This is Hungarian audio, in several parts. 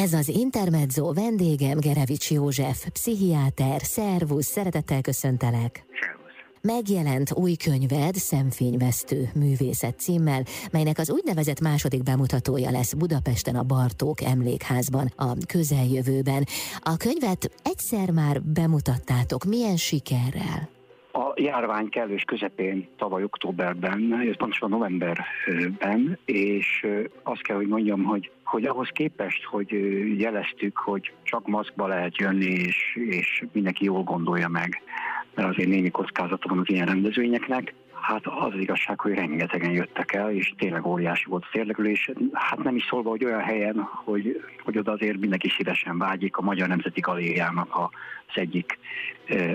Ez az Intermezzo vendégem Gerevics József, pszichiáter, szervusz, szeretettel köszöntelek. Megjelent új könyved Szemfényvesztő művészet címmel, melynek az úgynevezett második bemutatója lesz Budapesten a Bartók emlékházban a közeljövőben. A könyvet egyszer már bemutattátok, milyen sikerrel? A járvány kellős közepén, tavaly októberben, pontosan novemberben, és azt kell, hogy mondjam, hogy, hogy ahhoz képest, hogy jeleztük, hogy csak maszkba lehet jönni, és, és mindenki jól gondolja meg, mert azért némi kockázata van az ilyen rendezvényeknek, Hát az, az igazság, hogy rengetegen jöttek el, és tényleg óriási volt az érdeklődés. Hát nem is szólva, hogy olyan helyen, hogy, hogy oda azért mindenki szívesen vágyik a Magyar Nemzeti Galériának az egyik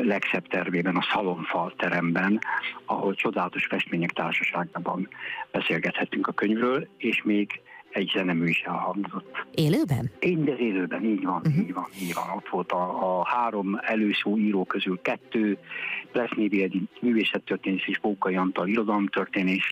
legszebb tervében, a Szalonfal teremben, ahol csodálatos festmények társaságában beszélgethetünk a könyvről, és még egy zenemű is elhangzott. Élőben? Én, az élőben, így van, uh-huh. így van, így van. Ott volt a, a három előszó író közül kettő, Plesznévi egy művészettörténész és Pókai Antal irodalomtörténész.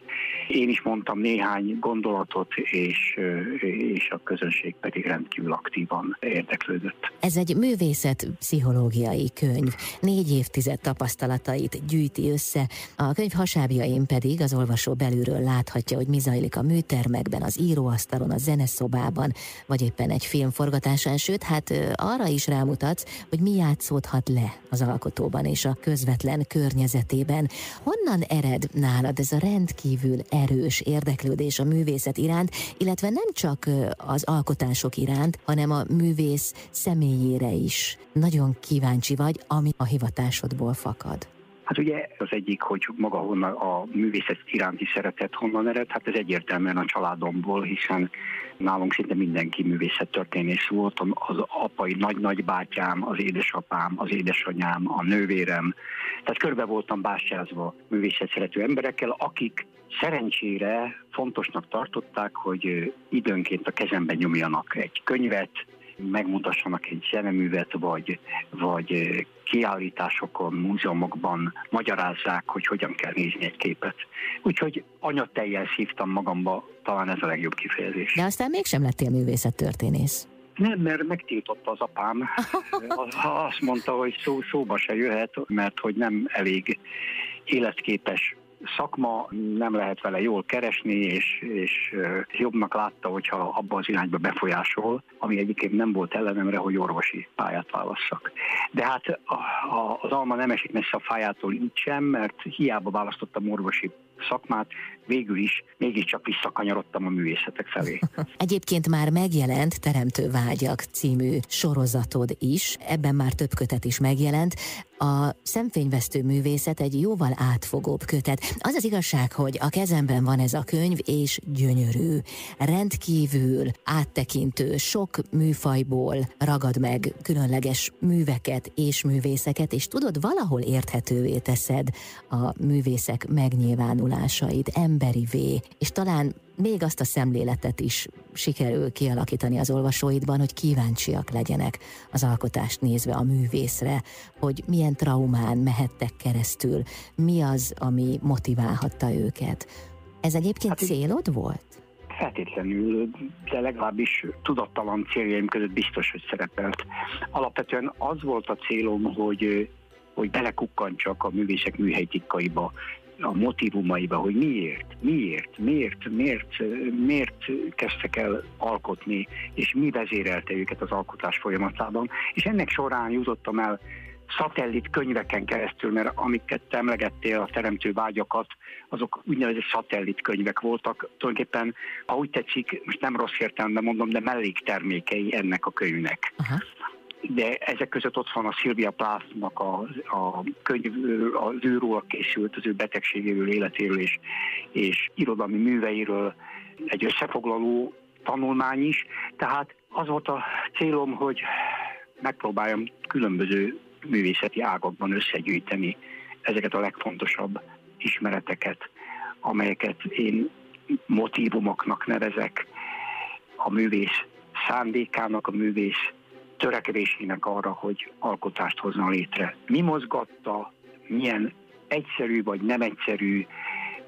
Én is mondtam néhány gondolatot, és, és a közönség pedig rendkívül aktívan érdeklődött. Ez egy művészet pszichológiai könyv. Négy évtized tapasztalatait gyűjti össze. A könyv hasábjain pedig az olvasó belülről láthatja, hogy mi zajlik a műtermekben, az íróasztal asztalon, a zeneszobában, vagy éppen egy film forgatásán, sőt, hát arra is rámutatsz, hogy mi játszódhat le az alkotóban és a közvetlen környezetében. Honnan ered nálad ez a rendkívül erős érdeklődés a művészet iránt, illetve nem csak az alkotások iránt, hanem a művész személyére is. Nagyon kíváncsi vagy, ami a hivatásodból fakad. Hát ugye az egyik, hogy maga honnan a művészet iránti szeretet honnan ered, hát ez egyértelműen a családomból, hiszen nálunk szinte mindenki művészettörténész volt, az apai nagy-nagybátyám, az édesapám, az édesanyám, a nővérem. Tehát körbe voltam bástyázva művészet szerető emberekkel, akik szerencsére fontosnak tartották, hogy időnként a kezemben nyomjanak egy könyvet, megmutassanak egy zeneművet, vagy, vagy kiállításokon, múzeumokban magyarázzák, hogy hogyan kell nézni egy képet. Úgyhogy anyateljel szívtam magamba, talán ez a legjobb kifejezés. De aztán mégsem lettél művészettörténész. Nem, mert megtiltotta az apám. Azt mondta, hogy szó, szóba se jöhet, mert hogy nem elég életképes szakma, nem lehet vele jól keresni, és, és jobbnak látta, hogyha abba az irányba befolyásol, ami egyébként nem volt ellenemre, hogy orvosi pályát válasszak. De hát a, a, az alma nem esik messze a fájától így sem, mert hiába választottam orvosi szakmát, végül is mégiscsak visszakanyarodtam a művészetek felé. Egyébként már megjelent Teremtő Vágyak című sorozatod is, ebben már több kötet is megjelent. A szemfényvesztő művészet egy jóval átfogóbb kötet. Az az igazság, hogy a kezemben van ez a könyv, és gyönyörű, rendkívül áttekintő, sok műfajból ragad meg különleges műveket és művészeket, és tudod, valahol érthetővé teszed a művészek megnyilvánulásait, emberivé, és talán még azt a szemléletet is sikerül kialakítani az olvasóidban, hogy kíváncsiak legyenek az alkotást nézve a művészre, hogy milyen traumán mehettek keresztül, mi az, ami motiválhatta őket. Ez egyébként hát, célod volt? Feltétlenül, de legalábbis tudattalan céljaim között biztos, hogy szerepelt. Alapvetően az volt a célom, hogy hogy belekukkantsak a művészek műhelytikkaiba, a motivumaiba, hogy miért, miért, miért, miért, miért kezdtek el alkotni, és mi vezérelte őket az alkotás folyamatában. És ennek során jutottam el szatellit könyveken keresztül, mert amiket te emlegettél, a teremtő vágyakat, azok úgynevezett szatellit könyvek voltak. Tulajdonképpen, ahogy tetszik, most nem rossz értelemben mondom, de melléktermékei ennek a könyvnek. Aha de ezek között ott van a Szilvia Plásznak a, a könyv, az őról készült, az ő betegségéről, életéről és, és irodalmi műveiről egy összefoglaló tanulmány is. Tehát az volt a célom, hogy megpróbáljam különböző művészeti ágakban összegyűjteni ezeket a legfontosabb ismereteket, amelyeket én motivumoknak nevezek, a művész szándékának, a művész törekvésének arra, hogy alkotást hozzon létre. Mi mozgatta, milyen egyszerű vagy nem egyszerű,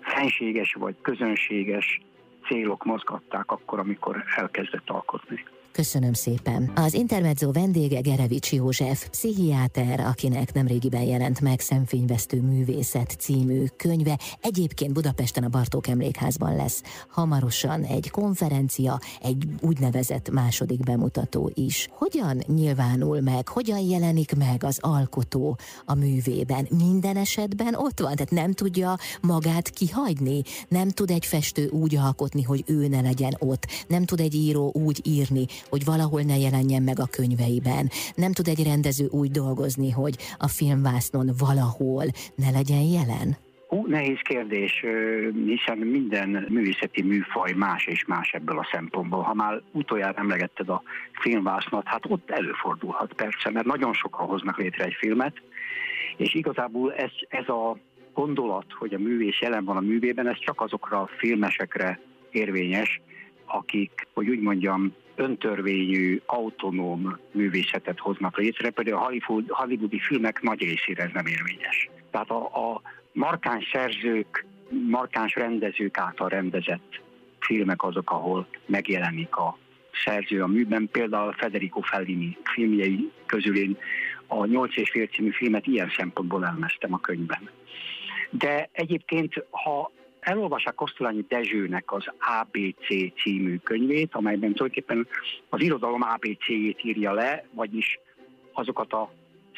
fenséges vagy közönséges célok mozgatták akkor, amikor elkezdett alkotni. Köszönöm szépen. Az Intermezzo vendége Gerevics József, pszichiáter, akinek nemrégiben jelent meg Szemfényvesztő művészet című könyve. Egyébként Budapesten a Bartók Emlékházban lesz hamarosan egy konferencia, egy úgynevezett második bemutató is. Hogyan nyilvánul meg, hogyan jelenik meg az alkotó a művében? Minden esetben ott van, tehát nem tudja magát kihagyni, nem tud egy festő úgy alkotni, hogy ő ne legyen ott, nem tud egy író úgy írni, hogy valahol ne jelenjen meg a könyveiben. Nem tud egy rendező úgy dolgozni, hogy a filmvásznon valahol ne legyen jelen? Hú, nehéz kérdés, hiszen minden művészeti műfaj más és más ebből a szempontból. Ha már utoljára emlegetted a filmvásznat, hát ott előfordulhat persze, mert nagyon sokan hoznak létre egy filmet, és igazából ez, ez a gondolat, hogy a művész jelen van a művében, ez csak azokra a filmesekre érvényes, akik, hogy úgy mondjam, öntörvényű, autonóm művészetet hoznak létre, például a Hollywood, hollywoodi filmek nagy részére ez nem érvényes. Tehát a, a markáns szerzők, markáns rendezők által rendezett filmek azok, ahol megjelenik a szerző a műben. Például Federico Fellini filmjei közül én a 8 és fél című filmet ilyen szempontból elmeztem a könyvben. De egyébként, ha elolvassák Kosztolányi Dezsőnek az ABC című könyvét, amelyben tulajdonképpen az irodalom ABC-jét írja le, vagyis azokat a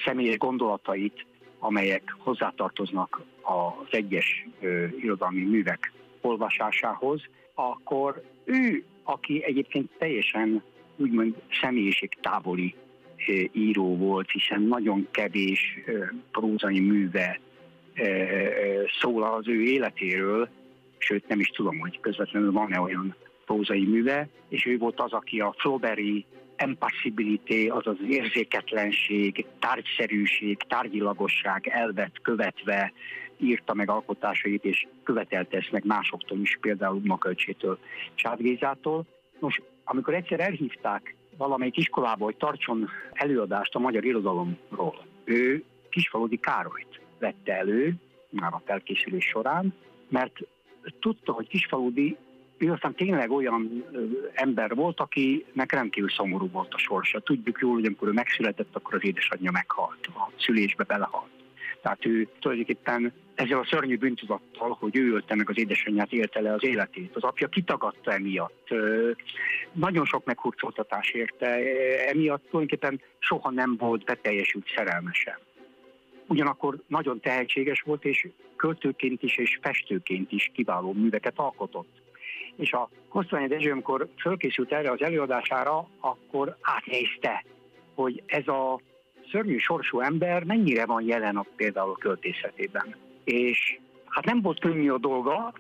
személyes gondolatait, amelyek hozzátartoznak az egyes ö, irodalmi művek olvasásához, akkor ő, aki egyébként teljesen úgymond személyiség távoli író volt, hiszen nagyon kevés prózai műve szól az ő életéről, sőt nem is tudom, hogy közvetlenül van-e olyan prózai műve, és ő volt az, aki a Flauberi impassibilité, azaz az érzéketlenség, tárgyszerűség, tárgyilagosság elvet követve írta meg alkotásait, és követelte ezt meg másoktól is, például Makölcsétől, Csádgézától. Nos, amikor egyszer elhívták valamelyik iskolába, hogy tartson előadást a magyar irodalomról, ő Kisfaludi Károlyt vette elő, már a felkészülés során, mert tudta, hogy Kisfaludi ő aztán tényleg olyan ember volt, akinek rendkívül szomorú volt a sorsa. Tudjuk jól, hogy amikor ő megszületett, akkor az édesanyja meghalt, a szülésbe belehalt. Tehát ő tulajdonképpen ezzel a szörnyű bűntudattal, hogy ő ölte meg az édesanyját, élte le az életét. Az apja kitagadta emiatt. Nagyon sok meghurcoltatás érte, emiatt tulajdonképpen soha nem volt beteljesült szerelmesen ugyanakkor nagyon tehetséges volt, és költőként is, és festőként is kiváló műveket alkotott. És a Kosztolányi Dezső, amikor fölkészült erre az előadására, akkor átnézte, hogy ez a szörnyű sorsú ember mennyire van jelen a, például a költészetében. És hát nem volt könnyű a dolga,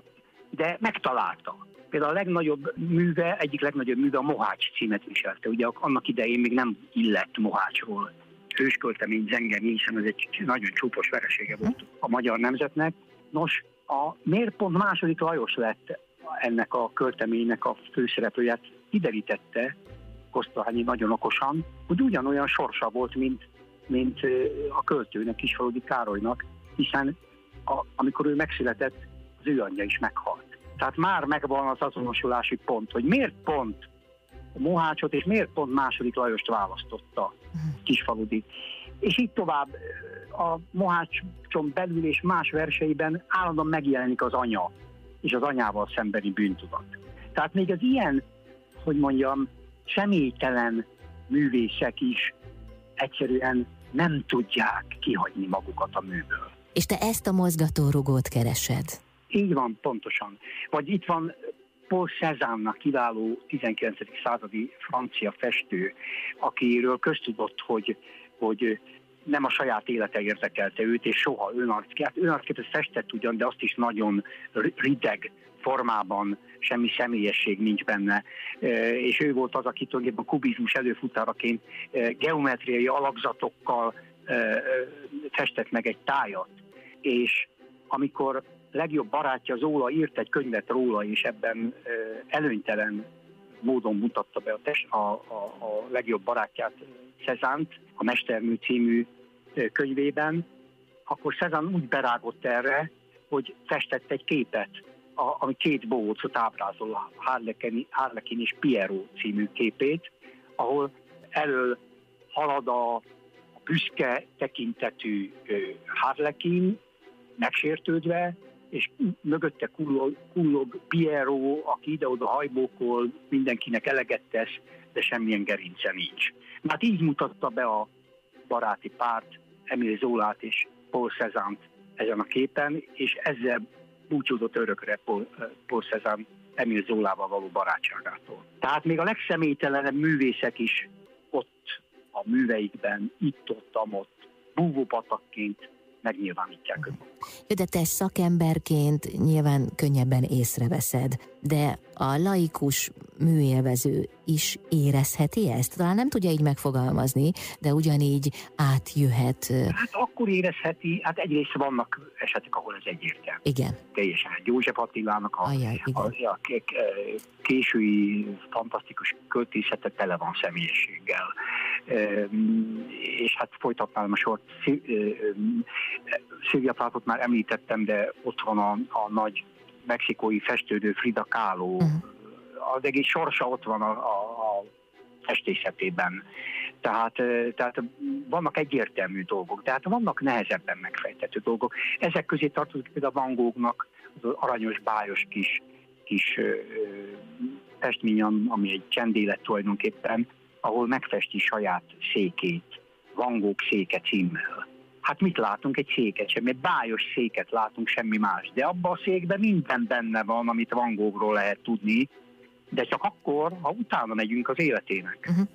de megtalálta. Például a legnagyobb műve, egyik legnagyobb műve a Mohács címet viselte. Ugye annak idején még nem illett Mohácsról hősköltemény zengeni, hiszen ez egy nagyon csúpos veresége volt a magyar nemzetnek. Nos, a miért pont második Lajos lett ennek a költeménynek a főszereplőjét kiderítette Kosztolányi nagyon okosan, hogy ugyanolyan sorsa volt, mint, mint a költőnek, Kisfaludi Károlynak, hiszen a, amikor ő megszületett, az ő anyja is meghalt. Tehát már megvan az azonosulási pont, hogy miért pont Mohácsot, és miért pont második Lajost választotta Kisfaludi. És így tovább a Mohácson belül és más verseiben állandóan megjelenik az anya, és az anyával szembeni bűntudat. Tehát még az ilyen, hogy mondjam, személytelen művészek is egyszerűen nem tudják kihagyni magukat a műből. És te ezt a mozgatórugót keresed? Így van, pontosan. Vagy itt van Paul Cézanne-nak kiváló 19. századi francia festő, akiről köztudott, hogy, hogy nem a saját élete érdekelte őt, és soha önarcképet. Önarcképet festett ugyan, de azt is nagyon rideg formában, semmi személyesség nincs benne. És ő volt az, aki tulajdonképpen kubizmus előfutáraként geometriai alakzatokkal festett meg egy tájat. És amikor legjobb barátja Zóla írt egy könyvet róla, és ebben előnytelen módon mutatta be a, tes, a, a, a legjobb barátját, Cezánt, a Mestermű című könyvében, akkor Cezán úgy berágott erre, hogy festett egy képet, a, ami két bohócot ábrázol, a Harlekin, Harlekin és Piero című képét, ahol elől halad a, a büszke tekintetű Harlekin, megsértődve, és mögötte kullog, kullog Piero, aki ide-oda hajbókol, mindenkinek eleget tesz, de semmilyen gerince nincs. Hát így mutatta be a baráti párt Emil Zolát és Paul Cezanne ezen a képen, és ezzel búcsúzott örökre Paul, Paul Cezanne Emil Zólával való barátságától. Tehát még a legszemélytelenebb művészek is ott a műveikben, itt-ott, amott, búvópatakként megnyilvánítják. De te szakemberként nyilván könnyebben észreveszed, de a laikus műélvező is érezheti ezt? Talán nem tudja így megfogalmazni, de ugyanígy átjöhet. Hát akkor érezheti, hát egyrészt vannak esetek, ahol ez egyértelmű. Igen. Teljesen. József Attilának a, Ajaj, a, a késői fantasztikus költészete tele van személyiséggel. És hát folytatnám a sort. Szilvia Plátot már említettem, de ott van a, a nagy mexikói festődő Frida Kahlo, uh-huh. az egész sorsa ott van a, a, a festészetében. Tehát, tehát vannak egyértelmű dolgok, tehát vannak nehezebben megfejtető dolgok. Ezek közé tartozik például a Van Goghnak az aranyos, bájos kis, kis festmény, ami egy csendélet tulajdonképpen, ahol megfesti saját székét, Van Gogh széke címmel hát mit látunk? Egy széket, semmi egy bájos széket látunk, semmi más. De abban a székben minden benne van, amit Van Goghról lehet tudni, de csak akkor, ha utána megyünk az életének. Uh-huh.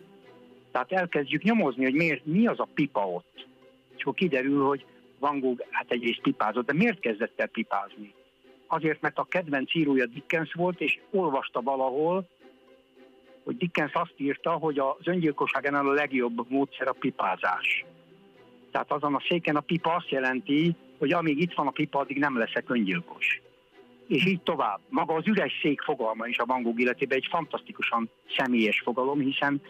Tehát elkezdjük nyomozni, hogy miért, mi az a pipa ott. És akkor kiderül, hogy Van Gogh hát egyrészt pipázott, de miért kezdett el pipázni? Azért, mert a kedvenc írója Dickens volt, és olvasta valahol, hogy Dickens azt írta, hogy az öngyilkosságán a legjobb módszer a pipázás. Tehát azon a széken a pipa azt jelenti, hogy amíg itt van a pipa, addig nem leszek öngyilkos. És így tovább. Maga az üres szék fogalma is a Van Gogh életében egy fantasztikusan személyes fogalom, hiszen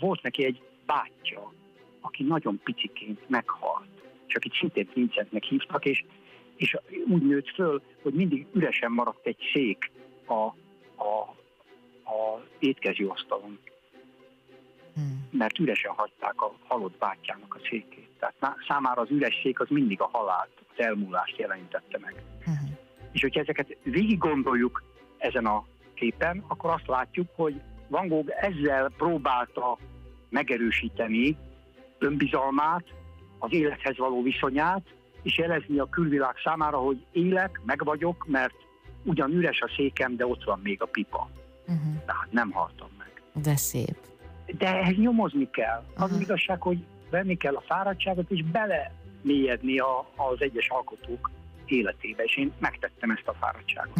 volt neki egy bátyja, aki nagyon piciként meghalt, és akit szintén Vincentnek hívtak, és, és úgy nőtt föl, hogy mindig üresen maradt egy szék a, a, a étkező asztalon. Hmm. Mert üresen hagyták a halott bátyjának a székét. Tehát számára az üresség az mindig a halált, az elmúlást jelentette meg. Uh-huh. És hogyha ezeket végig gondoljuk ezen a képen, akkor azt látjuk, hogy Van Gogh ezzel próbálta megerősíteni önbizalmát, az élethez való viszonyát, és jelezni a külvilág számára, hogy élek, meg vagyok, mert ugyan üres a székem, de ott van még a pipa. Uh-huh. Tehát nem haltam meg. De szép. De ehhez nyomozni kell. Az uh-huh. igazság, hogy venni kell a fáradtságot, és bele mélyedni a, az egyes alkotók életébe, és én megtettem ezt a fáradtságot.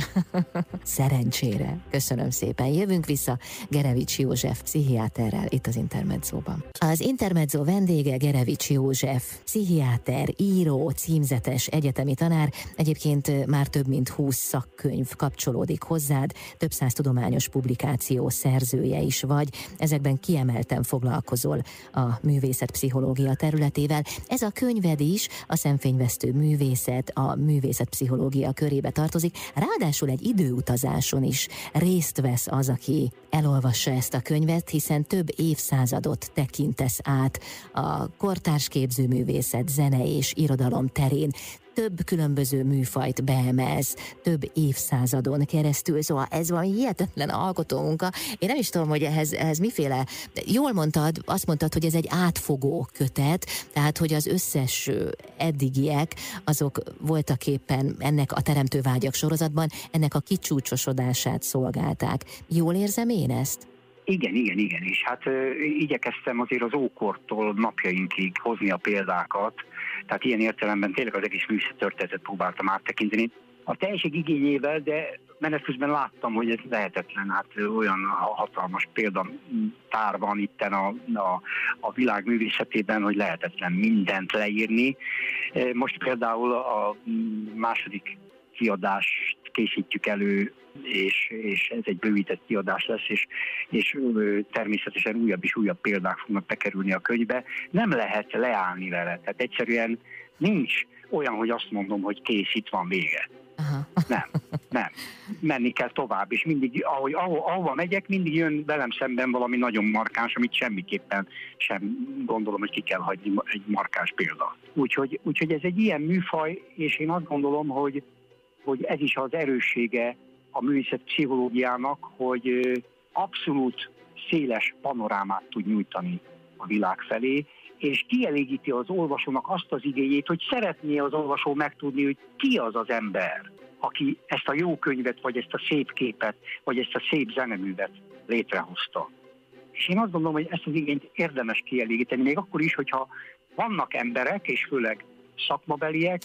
Szerencsére. Köszönöm szépen. Jövünk vissza Gerevics József pszichiáterrel itt az Intermedzóban. Az Intermedzó vendége Gerevics József, pszichiáter, író, címzetes egyetemi tanár, egyébként már több mint 20 szakkönyv kapcsolódik hozzád, több száz tudományos publikáció szerzője is vagy, ezekben kiemelten foglalkozol a művészetpszichológia területével. Ez a könyved is a szemfényvesztő művészet, a mű művészetpszichológia körébe tartozik, ráadásul egy időutazáson is részt vesz az, aki elolvassa ezt a könyvet, hiszen több évszázadot tekintesz át a kortárs képzőművészet, zene és irodalom terén több különböző műfajt beemelsz, több évszázadon keresztül, szóval ez valami hihetetlen alkotómunka. Én nem is tudom, hogy ehhez, ehhez miféle, jól mondtad, azt mondtad, hogy ez egy átfogó kötet, tehát hogy az összes eddigiek, azok voltak éppen ennek a Teremtő Vágyak sorozatban, ennek a kicsúcsosodását szolgálták. Jól érzem én ezt? Igen, igen, igen, és hát ö, igyekeztem azért az ókortól napjainkig hozni a példákat, tehát ilyen értelemben tényleg az egész műszertörténetet próbáltam áttekinteni. A teljeség igényével, de menet közben láttam, hogy ez lehetetlen, hát olyan hatalmas példatár van itten a, a, a világ művészetében, hogy lehetetlen mindent leírni. Most például a második kiadást készítjük elő, és, és ez egy bővített kiadás lesz, és, és természetesen újabb és újabb példák fognak bekerülni a könyvbe. Nem lehet leállni vele, tehát egyszerűen nincs olyan, hogy azt mondom, hogy kész, itt van vége. Aha. Nem, nem. Menni kell tovább, és mindig, ahogy, ahova, ahova megyek, mindig jön velem szemben valami nagyon markáns, amit semmiképpen sem gondolom, hogy ki kell hagyni egy markáns példa. Úgyhogy, úgyhogy ez egy ilyen műfaj, és én azt gondolom, hogy, hogy ez is az erőssége a művészet pszichológiának, hogy abszolút széles panorámát tud nyújtani a világ felé, és kielégíti az olvasónak azt az igényét, hogy szeretné az olvasó megtudni, hogy ki az az ember, aki ezt a jó könyvet, vagy ezt a szép képet, vagy ezt a szép zeneművet létrehozta. És én azt gondolom, hogy ezt az igényt érdemes kielégíteni, még akkor is, hogyha vannak emberek, és főleg szakmabeliek,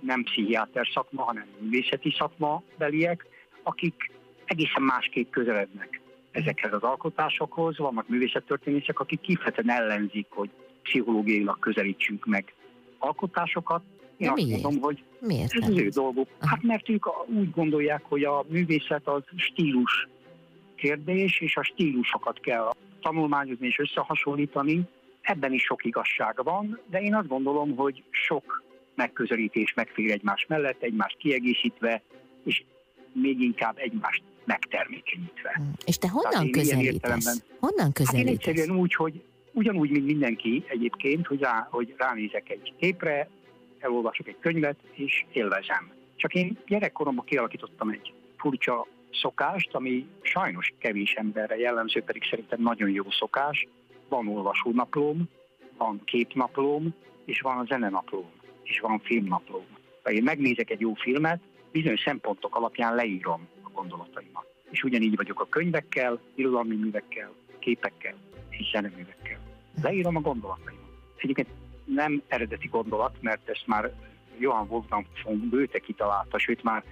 nem pszichiáter szakma, hanem művészeti szakmabeliek, akik egészen másképp közelednek ezekhez az alkotásokhoz. Vannak művészettörténészek, akik kifejezetten ellenzik, hogy pszichológiailag közelítsünk meg alkotásokat. Én azt mondom, hogy miért ez az ő dolguk. Hát mert ők úgy gondolják, hogy a művészet az stílus kérdés, és a stílusokat kell tanulmányozni és összehasonlítani. Ebben is sok igazság van, de én azt gondolom, hogy sok megközelítés megfér egymás mellett, egymást kiegészítve, és még inkább egymást megtermékenyítve. Hmm. És te honnan közelítesz? Honnan közelítesz? Hát én egyszerűen úgy, hogy ugyanúgy, mint mindenki egyébként, hogy, rá, hogy ránézek egy képre, elolvasok egy könyvet, és élvezem. Csak én gyerekkoromban kialakítottam egy furcsa szokást, ami sajnos kevés emberre jellemző, pedig szerintem nagyon jó szokás. Van olvasónaplóm, van képnaplóm, és van a zenenaplóm, és van filmnaplóm. Ha én megnézek egy jó filmet, bizonyos szempontok alapján leírom a gondolataimat. És ugyanígy vagyok a könyvekkel, irodalmi művekkel, képekkel és zeneművekkel. Leírom a gondolataimat. Egyébként nem eredeti gondolat, mert ezt már Johann Wolfgang von Goethe kitalálta, sőt már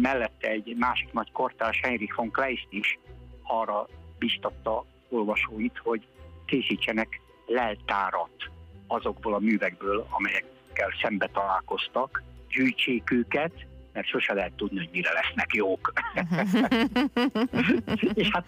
mellette egy másik nagy kortárs Heinrich von Kleist is arra biztatta olvasóit, hogy készítsenek leltárat azokból a művekből, amelyekkel szembe találkoztak, gyűjtsék őket, mert sose lehet tudni, hogy mire lesznek jók. és hát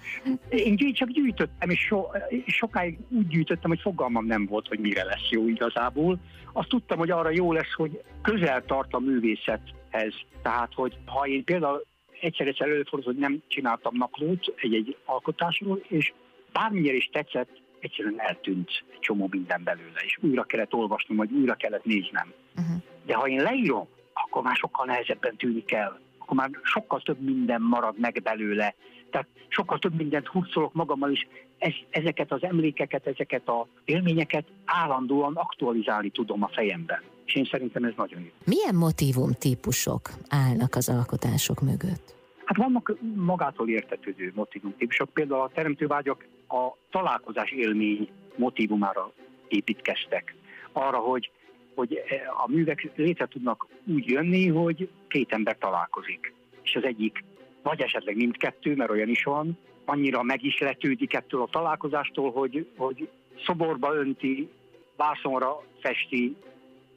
én csak gyűjtöttem, és so, sokáig úgy gyűjtöttem, hogy fogalmam nem volt, hogy mire lesz jó igazából. Azt tudtam, hogy arra jó lesz, hogy közel tart a művészethez. Tehát, hogy ha én például egyszer-egyszer előfordult, hogy nem csináltam naplót egy-egy alkotásról, és bármilyen is tetszett, egyszerűen eltűnt egy csomó minden belőle, és újra kellett olvasnom, vagy újra kellett néznem. Uh-huh. De ha én leírom, akkor már sokkal nehezebben tűnik el. Akkor már sokkal több minden marad meg belőle. Tehát sokkal több mindent hurcolok magammal is. Ez, ezeket az emlékeket, ezeket az élményeket állandóan aktualizálni tudom a fejemben. És én szerintem ez nagyon jó. Milyen motivum típusok állnak az alkotások mögött? Hát vannak magától értetődő típusok. Például a teremtővágyak a találkozás élmény motivumára építkeztek. Arra, hogy hogy a művek létre tudnak úgy jönni, hogy két ember találkozik. És az egyik, vagy esetleg mindkettő, mert olyan is van, annyira meg is letődik ettől a találkozástól, hogy, hogy szoborba önti, vászonra festi,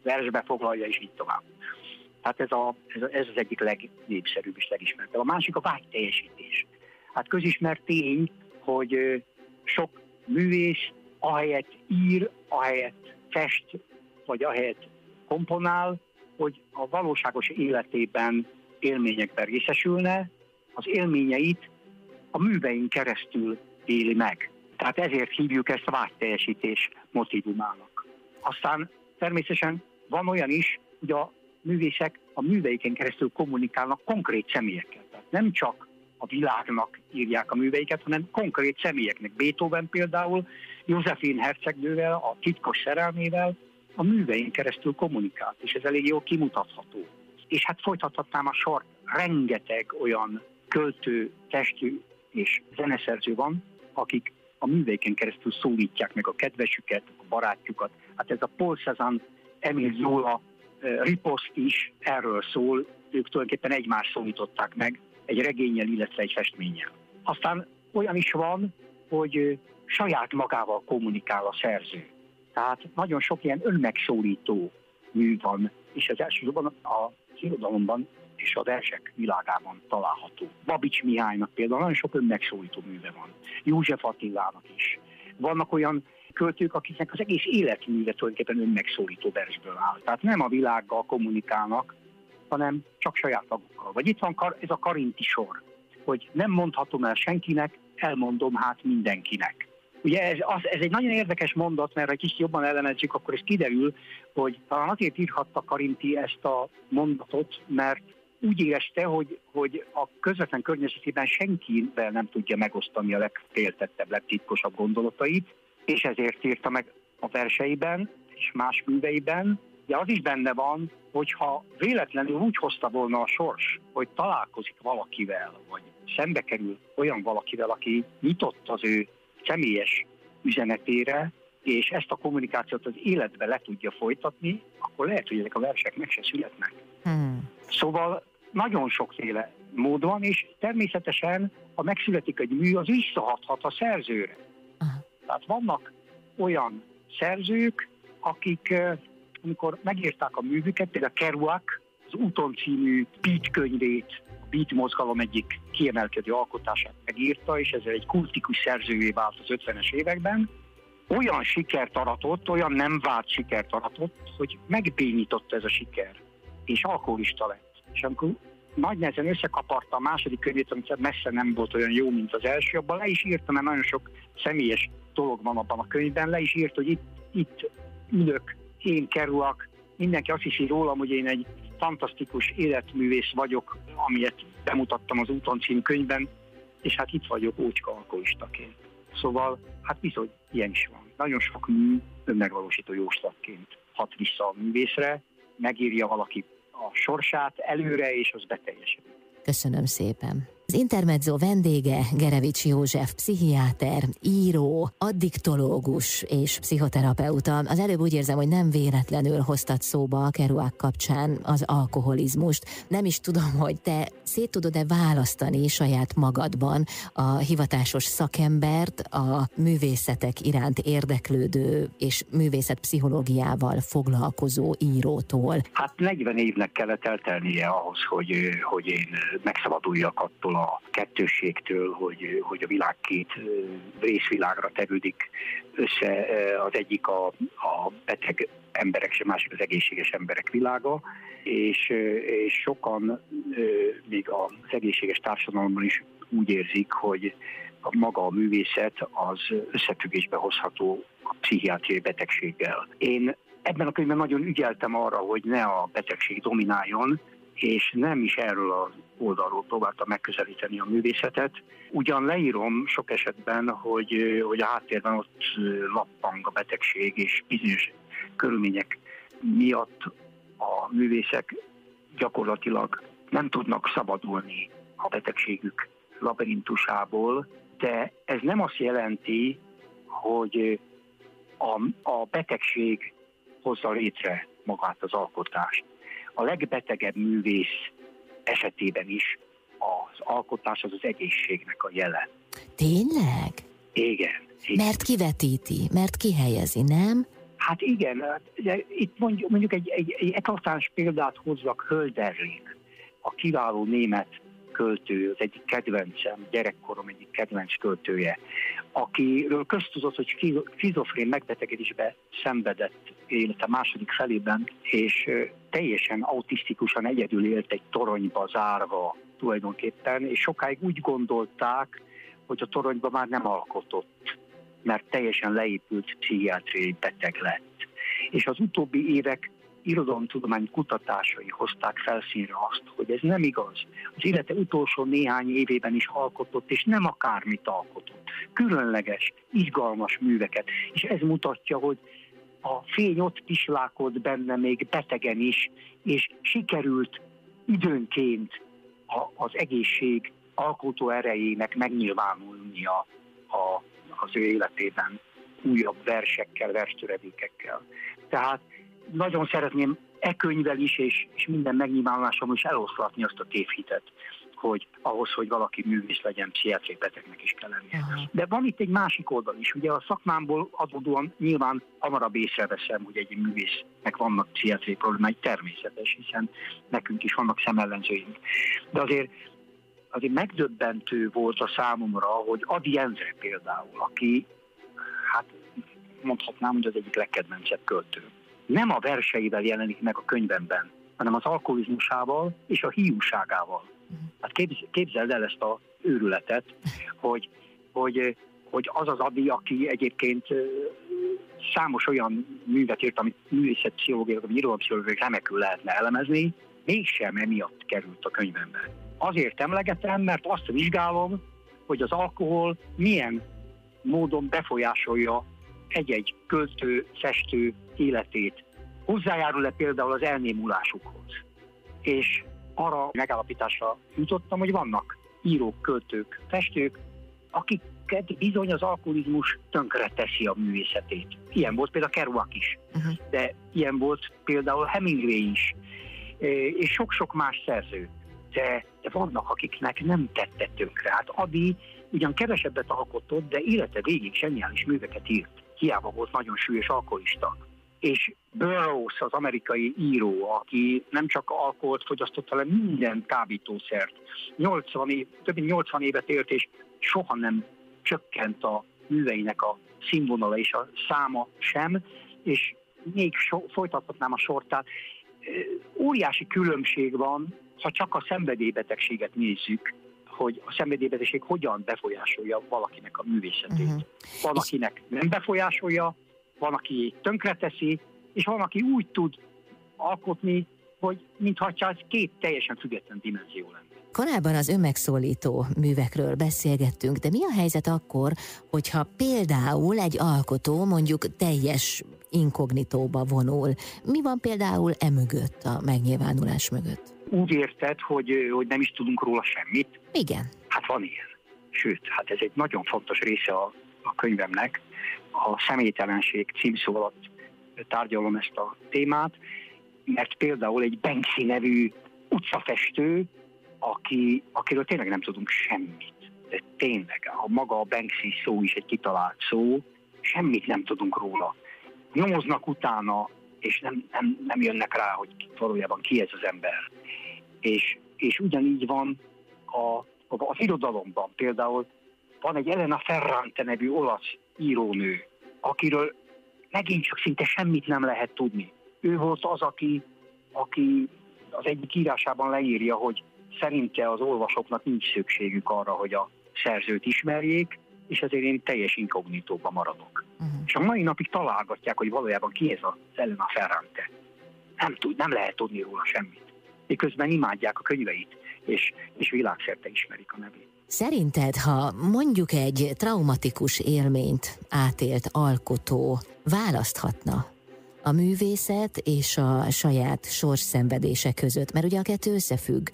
versbe foglalja, és így tovább. Tehát ez, a, ez, a, ez az egyik legnépszerűbb és legismertebb. A másik a vágyteljesítés. Hát közismert tény, hogy sok művész ahelyett ír, ahelyett fest, vagy ahelyett komponál, hogy a valóságos életében élményekben részesülne, az élményeit a művein keresztül éli meg. Tehát ezért hívjuk ezt vágyteljesítés motivumának. Aztán természetesen van olyan is, hogy a művészek a műveiken keresztül kommunikálnak konkrét személyekkel. Tehát nem csak a világnak írják a műveiket, hanem konkrét személyeknek. Beethoven például Józsefin hercegnővel, a titkos szerelmével a művein keresztül kommunikált, és ez elég jól kimutatható. És hát folytathatnám a sort, rengeteg olyan költő, testű és zeneszerző van, akik a műveiken keresztül szólítják meg a kedvesüket, a barátjukat. Hát ez a Paul Cézanne, Emil Zola riposzt is erről szól, ők tulajdonképpen egymást szólították meg egy regényel, illetve egy festménnyel. Aztán olyan is van, hogy saját magával kommunikál a szerző. Tehát nagyon sok ilyen önmegszólító mű van, és az elsősorban a irodalomban és a versek világában található. Babics Mihálynak például nagyon sok önmegszólító műve van. József Attilának is. Vannak olyan költők, akiknek az egész életműve tulajdonképpen önmegszólító versből áll. Tehát nem a világgal kommunikálnak, hanem csak saját magukkal. Vagy itt van ez a karinti sor, hogy nem mondhatom el senkinek, elmondom hát mindenkinek. Ugye ez, az, ez egy nagyon érdekes mondat, mert ha egy kicsit jobban elemezzük, akkor ez kiderül, hogy talán azért írhatta Karinti ezt a mondatot, mert úgy érezte, hogy, hogy a közvetlen környezetében senkivel nem tudja megosztani a legféltettebb, legtitkosabb gondolatait, és ezért írta meg a verseiben és más műveiben, de az is benne van, hogyha véletlenül úgy hozta volna a sors, hogy találkozik valakivel, vagy szembe kerül olyan valakivel, aki nyitott az ő személyes üzenetére, és ezt a kommunikációt az életbe le tudja folytatni, akkor lehet, hogy ezek a versek meg se születnek. Hmm. Szóval nagyon sokféle mód van, és természetesen, ha megszületik egy mű, az visszahathat a szerzőre. Aha. Tehát vannak olyan szerzők, akik amikor megírták a művüket, például Kerouac, az Úton című Beat könyvét, a Beat mozgalom egyik kiemelkedő alkotását megírta, és ezzel egy kultikus szerzővé vált az 50-es években, olyan sikert aratott, olyan nem vált sikert aratott, hogy megbénította ez a siker, és alkoholista lett. És amikor nagy nehezen összekaparta a második könyvét, amit messze nem volt olyan jó, mint az első, abban le is írta, mert nagyon sok személyes dolog van abban a könyvben, le is írt, hogy itt, itt ülök, én kerülök, mindenki azt hiszi rólam, hogy én egy fantasztikus életművész vagyok, amilyet bemutattam az úton című és hát itt vagyok ócska alkoholistaként. Szóval, hát bizony, ilyen is van. Nagyon sok mű önmegvalósító jóslatként hat vissza a művészre, megírja valaki a sorsát előre, és az beteljesedik. Köszönöm szépen. Az Intermezzo vendége Gerevics József, pszichiáter, író, addiktológus és pszichoterapeuta. Az előbb úgy érzem, hogy nem véletlenül hoztat szóba a keruák kapcsán az alkoholizmust. Nem is tudom, hogy te szét tudod-e választani saját magadban a hivatásos szakembert, a művészetek iránt érdeklődő és művészet pszichológiával foglalkozó írótól? Hát 40 évnek kellett eltelnie ahhoz, hogy, hogy én megszabaduljak attól a kettősségtől, hogy, hogy a világ két részvilágra tevődik össze, az egyik a, a beteg emberek, és a másik az egészséges emberek világa, és, és sokan még az egészséges társadalomban is úgy érzik, hogy a maga a művészet az összefüggésbe hozható a pszichiátriai betegséggel. Én ebben a könyvben nagyon ügyeltem arra, hogy ne a betegség domináljon, és nem is erről az oldalról próbáltam megközelíteni a művészetet. Ugyan leírom sok esetben, hogy, hogy a háttérben ott lappang a betegség, és bizonyos körülmények miatt a művészek gyakorlatilag nem tudnak szabadulni a betegségük labirintusából, de ez nem azt jelenti, hogy a, a betegség hozza létre magát az alkotást a legbetegebb művész esetében is az alkotás az az egészségnek a jele. Tényleg? Igen. igen. Mert kivetíti, mert kihelyezi, nem? Hát igen, ugye, itt mondjuk, mondjuk egy, egy, egy eklatáns példát hozzak Hölderlin, a kiváló német költő, az egyik kedvencem, gyerekkorom egyik kedvenc költője, akiről köztudott, hogy fizofrén megbetegedésbe szenvedett élete második felében, és teljesen autisztikusan egyedül élt egy toronyba zárva tulajdonképpen, és sokáig úgy gondolták, hogy a toronyba már nem alkotott, mert teljesen leépült pszichiátriai beteg lett. És az utóbbi évek irodalomtudomány kutatásai hozták felszínre azt, hogy ez nem igaz. Az élete utolsó néhány évében is alkotott, és nem akármit alkotott. Különleges, izgalmas műveket. És ez mutatja, hogy a fény ott pislákod benne még betegen is, és sikerült időnként a, az egészség alkotó erejének megnyilvánulnia a, az ő életében újabb versekkel, verstöredékekkel. Tehát nagyon szeretném e könyvvel is, és, és minden megnyilvánulásom is eloszlatni azt a tévhitet, hogy ahhoz, hogy valaki művész legyen, pszichiátriai betegnek is kell lennie. De van itt egy másik oldal is. Ugye a szakmámból adódóan nyilván hamarabb észreveszem, hogy egy művésznek vannak pszichiátriai problémái, természetes, hiszen nekünk is vannak szemellenzőink. De azért azért megdöbbentő volt a számomra, hogy Adi Endre például, aki hát mondhatnám, hogy az egyik legkedvencebb költő nem a verseivel jelenik meg a könyvemben, hanem az alkoholizmusával és a hiúságával. Hát képzeld el ezt a őrületet, hogy, hogy, hogy az az Adi, aki egyébként számos olyan művet írt, amit művészetpszichológiai, vagy irodalompszichológiai remekül lehetne elemezni, mégsem emiatt került a könyvembe. Azért emlegetem, mert azt vizsgálom, hogy az alkohol milyen módon befolyásolja egy-egy költő, festő életét. Hozzájárul-e például az elnémulásukhoz? És arra megállapításra jutottam, hogy vannak írók, költők, festők, akiket bizony az alkoholizmus tönkre teszi a művészetét. Ilyen volt például Kerouac is, uh-huh. de ilyen volt például Hemingway is, és sok-sok más szerző. De, de vannak, akiknek nem tette tönkre. Hát Adi ugyan kevesebbet alkotott, de élete végig zseniális műveket írt. Hiába volt nagyon súlyos alkoholista. És Burroughs, az amerikai író, aki nem csak alkoholt fogyasztott, hanem minden kábítószert. 80 év, több mint 80 évet élt, és soha nem csökkent a műveinek a színvonala és a száma sem, és még so, folytathatnám a sort. Tehát óriási különbség van, ha csak a szenvedélybetegséget nézzük, hogy a szenvedélybetegség hogyan befolyásolja valakinek a művészetét. Uh-huh. Van, akinek nem befolyásolja, van, aki tönkreteszi, és van, aki úgy tud alkotni, hogy mintha ez két teljesen független dimenzió lenne. Korábban az önmegszólító művekről beszélgettünk, de mi a helyzet akkor, hogyha például egy alkotó mondjuk teljes inkognitóba vonul? Mi van például emögött, a megnyilvánulás mögött? Úgy érted, hogy, hogy nem is tudunk róla semmit? Igen. Hát van ilyen. Sőt, hát ez egy nagyon fontos része a, a könyvemnek. A személytelenség címszó alatt tárgyalom ezt a témát, mert például egy Banksy nevű utcafestő, aki, akiről tényleg nem tudunk semmit. De tényleg, a maga a Banksy szó is egy kitalált szó, semmit nem tudunk róla. Nyomoznak utána, és nem, nem, nem jönnek rá, hogy valójában ki ez az ember. És, és ugyanígy van a, az irodalomban. Például van egy Elena Ferrante nevű olasz írónő, akiről megint csak szinte semmit nem lehet tudni. Ő volt az, aki, aki az egyik írásában leírja, hogy szerinte az olvasóknak nincs szükségük arra, hogy a szerzőt ismerjék, és ezért én teljes inkognitóban maradok. Uh-huh. És a mai napig találgatják, hogy valójában ki ez a Elena Ferrante. Nem, tud, nem lehet tudni róla semmit. Miközben imádják a könyveit, és, és világszerte ismerik a nevét. Szerinted, ha mondjuk egy traumatikus élményt átélt alkotó választhatna a művészet és a saját sorsszenvedése között, mert ugye a kettő összefügg,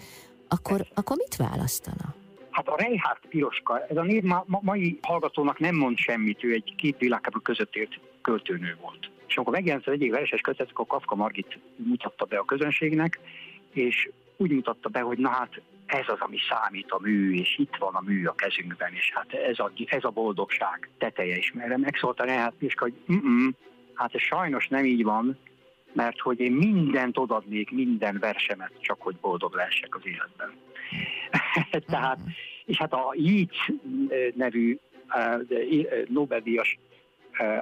akkor, akkor mit választana? Hát a Reinhardt Piroska, ez a név ma, ma, mai hallgatónak nem mond semmit, ő egy két világháború között ért költőnő volt. És amikor megjelent az egyik verses kötet, akkor Kafka Margit mutatta be a közönségnek, és úgy mutatta be, hogy na hát ez az, ami számít a mű, és itt van a mű a kezünkben, és hát ez a, ez a boldogság teteje is. Mert megszólta Reinhardt Piroska, hogy Mm-mm, hát ez sajnos nem így van, mert hogy én mindent odadnék, minden versemet, csak hogy boldog lehessek az életben. Tehát, és hát a Yeats nevű Nobel-díjas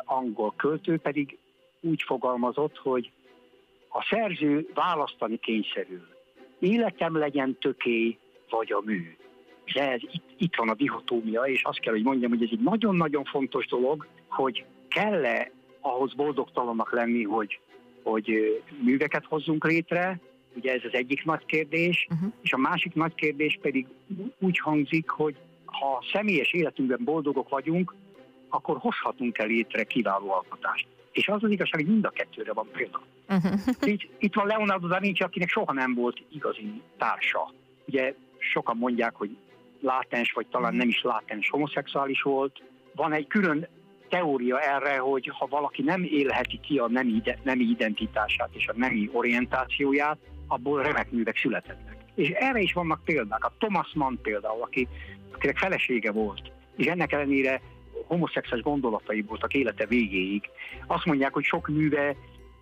angol költő pedig úgy fogalmazott, hogy a szerző választani kényszerül. Életem legyen töké, vagy a mű. De ez itt, itt van a dihotómia, és azt kell, hogy mondjam, hogy ez egy nagyon-nagyon fontos dolog, hogy kell-e ahhoz boldogtalannak lenni, hogy hogy műveket hozzunk létre, ugye ez az egyik nagy kérdés, uh-huh. és a másik nagy kérdés pedig úgy hangzik, hogy ha személyes életünkben boldogok vagyunk, akkor hozhatunk el létre kiváló alkotást. És az az igazság, hogy mind a kettőre van példa. Uh-huh. Itt, itt van Leonardo da Vinci, akinek soha nem volt igazi társa. Ugye sokan mondják, hogy látens, vagy talán nem is látens homoszexuális volt. Van egy külön teória erre, hogy ha valaki nem élheti ki a nemi, nemi identitását és a nemi orientációját, abból remek művek születhetnek. És erre is vannak példák. A Thomas Mann például, aki, akinek felesége volt, és ennek ellenére homoszexuális gondolatai voltak élete végéig. Azt mondják, hogy sok műve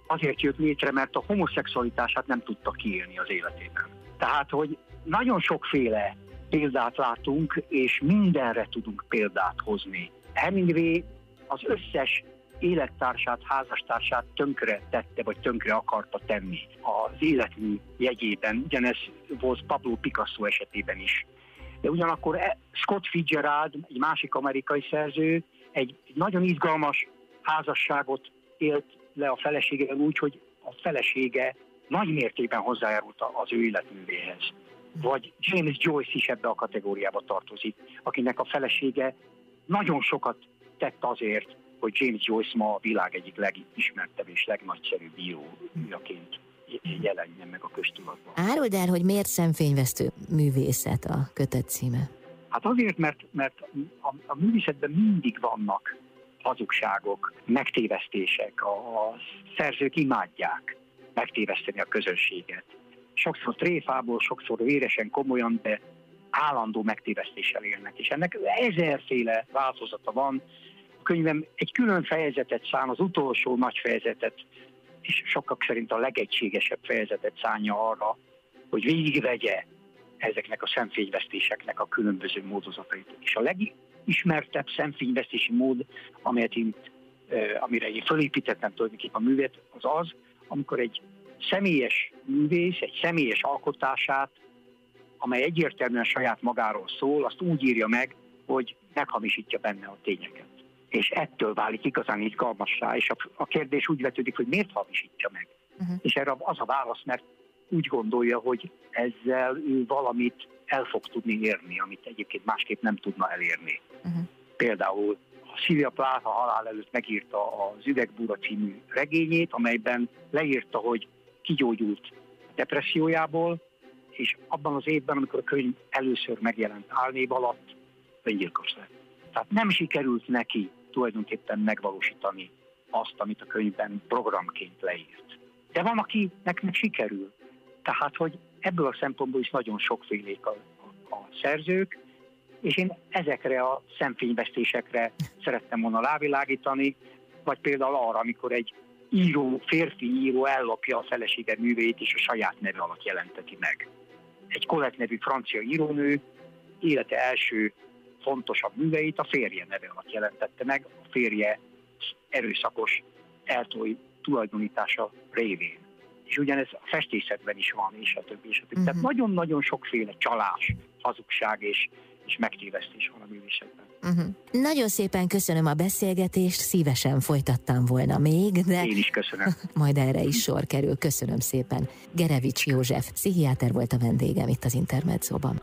azért jött létre, mert a homoszexualitását nem tudta kiélni az életében. Tehát, hogy nagyon sokféle példát látunk, és mindenre tudunk példát hozni. Hemingway az összes élettársát, házastársát tönkre tette, vagy tönkre akarta tenni az életmű jegyében. Ugyanez volt Pablo Picasso esetében is. De ugyanakkor e- Scott Fitzgerald, egy másik amerikai szerző, egy nagyon izgalmas házasságot élt le a feleségével úgy, hogy a felesége nagy mértékben hozzájárult az ő életművéhez. Vagy James Joyce is ebbe a kategóriába tartozik, akinek a felesége nagyon sokat tett azért, hogy James Joyce ma a világ egyik legismertebb és legnagyszerűbb írójaként jelenjen meg a köztudatban. Áruld el, hogy miért szemfényvesztő művészet a kötet címe? Hát azért, mert, mert a, a művészetben mindig vannak hazugságok, megtévesztések, a, a szerzők imádják megtéveszteni a közönséget. Sokszor tréfából, sokszor véresen, komolyan, de állandó megtévesztéssel élnek. És ennek ezerféle változata van. A könyvem egy külön fejezetet szán, az utolsó nagy fejezetet, és sokak szerint a legegységesebb fejezetet szánja arra, hogy végigvegye ezeknek a szemfényvesztéseknek a különböző módozatait. És a legismertebb szemfényvesztési mód, amelyet én, amire én fölépítettem tulajdonképpen a művet, az az, amikor egy személyes művész, egy személyes alkotását, amely egyértelműen saját magáról szól, azt úgy írja meg, hogy meghamisítja benne a tényeket. És ettől válik igazán izgalmassá, és a, a kérdés úgy vetődik, hogy miért hamisítja meg. Uh-huh. És erre az a válasz, mert úgy gondolja, hogy ezzel ő valamit el fog tudni érni, amit egyébként másképp nem tudna elérni. Uh-huh. Például a Szilvia Pláha halál előtt megírta az Üvegbúra című regényét, amelyben leírta, hogy kigyógyult depressziójából, és abban az évben, amikor a könyv először megjelent álnév alatt, öngyilkos lett. Tehát nem sikerült neki tulajdonképpen megvalósítani azt, amit a könyvben programként leírt. De van, akinek meg sikerül. Tehát, hogy ebből a szempontból is nagyon sokfélék a, a, a szerzők, és én ezekre a szemfényvesztésekre szerettem volna lávilágítani, vagy például arra, amikor egy író, férfi író ellopja a felesége művét, és a saját neve alatt jelenteti meg. Egy Colette nevű francia írónő élete első fontosabb műveit a férje neve alatt jelentette meg, a férje erőszakos eltolj tulajdonítása révén. És ugyanez a festészetben is van, és a többi, és a többi. Uh-huh. Tehát mhm. nagyon-nagyon sokféle csalás, hazugság és és megtévesztés van a művészetben. Uh-huh. Nagyon szépen köszönöm a beszélgetést, szívesen folytattam volna még, de... Én is köszönöm. Majd erre is sor kerül, köszönöm szépen. Gerevics József, pszichiáter volt a vendégem itt az Intermedzóban.